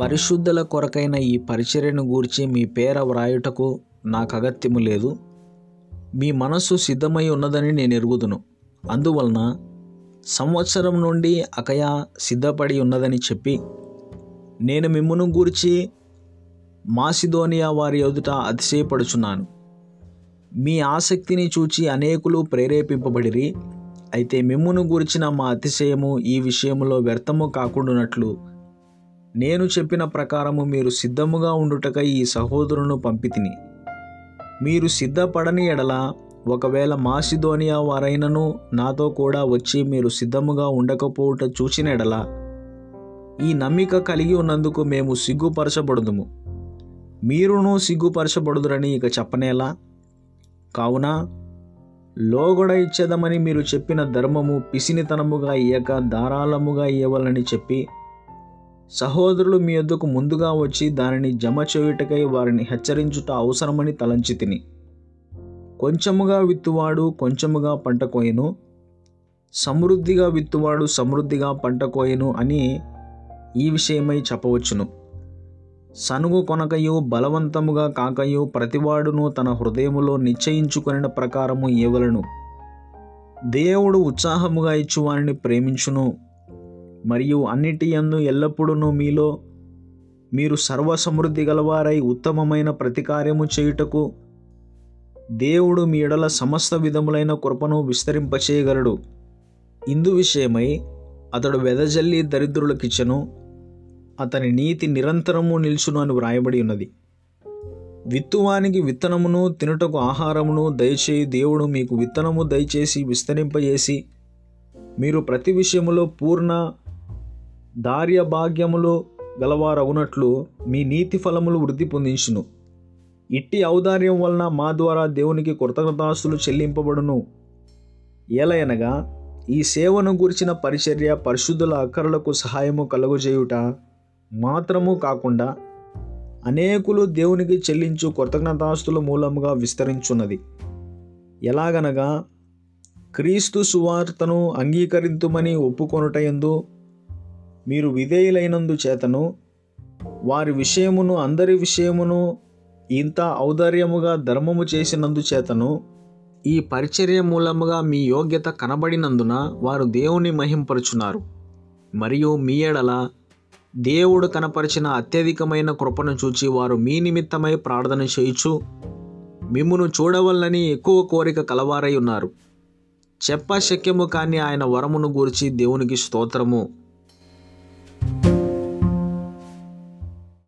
పరిశుద్ధుల కొరకైన ఈ పరిచర్యను గూర్చి మీ పేర వ్రాయుటకు నాకు అగత్యము లేదు. మీ మనస్సు సిద్ధమై ఉన్నదని నేను ఎరుగుదును. అందువలన సంవత్సరం నుండి అకయా సిద్ధపడి ఉన్నదని చెప్పి నేను మిమ్మును గూర్చి మాసిదోనియా వారి ఎదుట అతిశయపడుచున్నాను. మీ ఆసక్తిని చూచి అనేకులు ప్రేరేపింపబడిరి. అయితే మిమ్మును గూర్చిన మా అతిశయము ఈ విషయంలో వ్యర్థము కాకుండానట్లు నేను చెప్పిన ప్రకారము మీరు సిద్ధముగా ఉండుటకై ఈ సహోదరును పంపితిని. మీరు సిద్ధపడని ఎడల ఒకవేళ మాసిధోనియా వారైనను నాతో కూడా వచ్చి మీరు సిద్ధముగా ఉండకపోవుట చూచిన ఎడల ఈ నమ్మిక కలిగి ఉన్నందుకు మేము సిగ్గుపరచబడుదుము. మీరును సిగ్గుపరచబడుదురని ఇక చెప్పనేలా? కావున లోగొడ ఇచ్చేదమని మీరు చెప్పిన ధర్మము పిసినితనముగా ఇయ్యక ధారాళముగా ఇవ్వాలని చెప్పి సహోదరులు మీ యొద్దకు ముందుగా వచ్చి దానిని జమ చేయుటకై వారిని హెచ్చరించుట అవసరమని తలంచి తిని. కొంచెముగా విత్తువాడు కొంచెముగా పంట కోయను. సమృద్ధిగా విత్తువాడు సమృద్ధిగా పంట కోయను అని ఈ విషయమై చెప్పవచ్చును. సనుగు కొనకయు బలవంతముగా కాకయు ప్రతివాడును తన హృదయములో నిశ్చయించుకొనిన ప్రకారము ఇవ్వలను దేవుడు ఉత్సాహముగా ఇచ్చువారిని ప్రేమించును. మరియు అన్నిటి యందు ఎల్లప్పుడూ మీలో మీరు సర్వసమృద్ధి గలవారై ఉత్తమమైన ప్రతికార్యము చేయుటకు దేవుడు మీ ఎడల సమస్త విధములైన కృపను విస్తరింపచేయగలడు. ఇందు విషయమై అతడు వెదజల్లి దరిద్రులకిచ్చను అతని నీతి నిరంతరము నిల్చును అని వ్రాయబడి ఉన్నది. విత్తువానికి విత్తనమును తినుటకు ఆహారమును దయచేయి దేవుడు మీకు విత్తనము దయచేసి విస్తరింపజేసి మీరు ప్రతి విషయములో పూర్ణ దార్య భాగ్యములు గలవారవునట్లు మీ నీతి ఫలములు వృద్ధి పొందించును. ఇట్టి ఔదార్యం వలన మా ద్వారా దేవునికి కృతజ్ఞతాస్తులు చెల్లింపబడును. ఏలయనగా ఈ సేవను గురించిన పరిచర్య పరిశుద్ధుల అక్కరలకు సహాయము కలుగజేయుట మాత్రము కాకుండా అనేకులు దేవునికి చెల్లించు కృతజ్ఞతాస్తుల మూలముగా విస్తరించున్నది. ఎలాగనగా క్రీస్తు సువార్తను అంగీకరింతుమని ఒప్పుకొనుటయందు మీరు విధేయులైనందు చేతను వారి విషయమును అందరి విషయమును ఇంత ఔదార్యముగా ధర్మము చేసినందు చేతను ఈ పరిచర్య మూలముగా మీ యోగ్యత కనబడినందున వారు దేవుని మహింపరుచున్నారు. మరియు మీ ఎడల దేవుడు కనపరిచిన అత్యధికమైన కృపను చూచి వారు మీ నిమిత్తమై ప్రార్థన చేయుచు మిమ్మును చూడవలనని ఎక్కువ కోరిక కలవారై ఉన్నారు. చెప్ప శక్యము కాని ఆయన వరమును గూర్చి దేవునికి స్తోత్రము.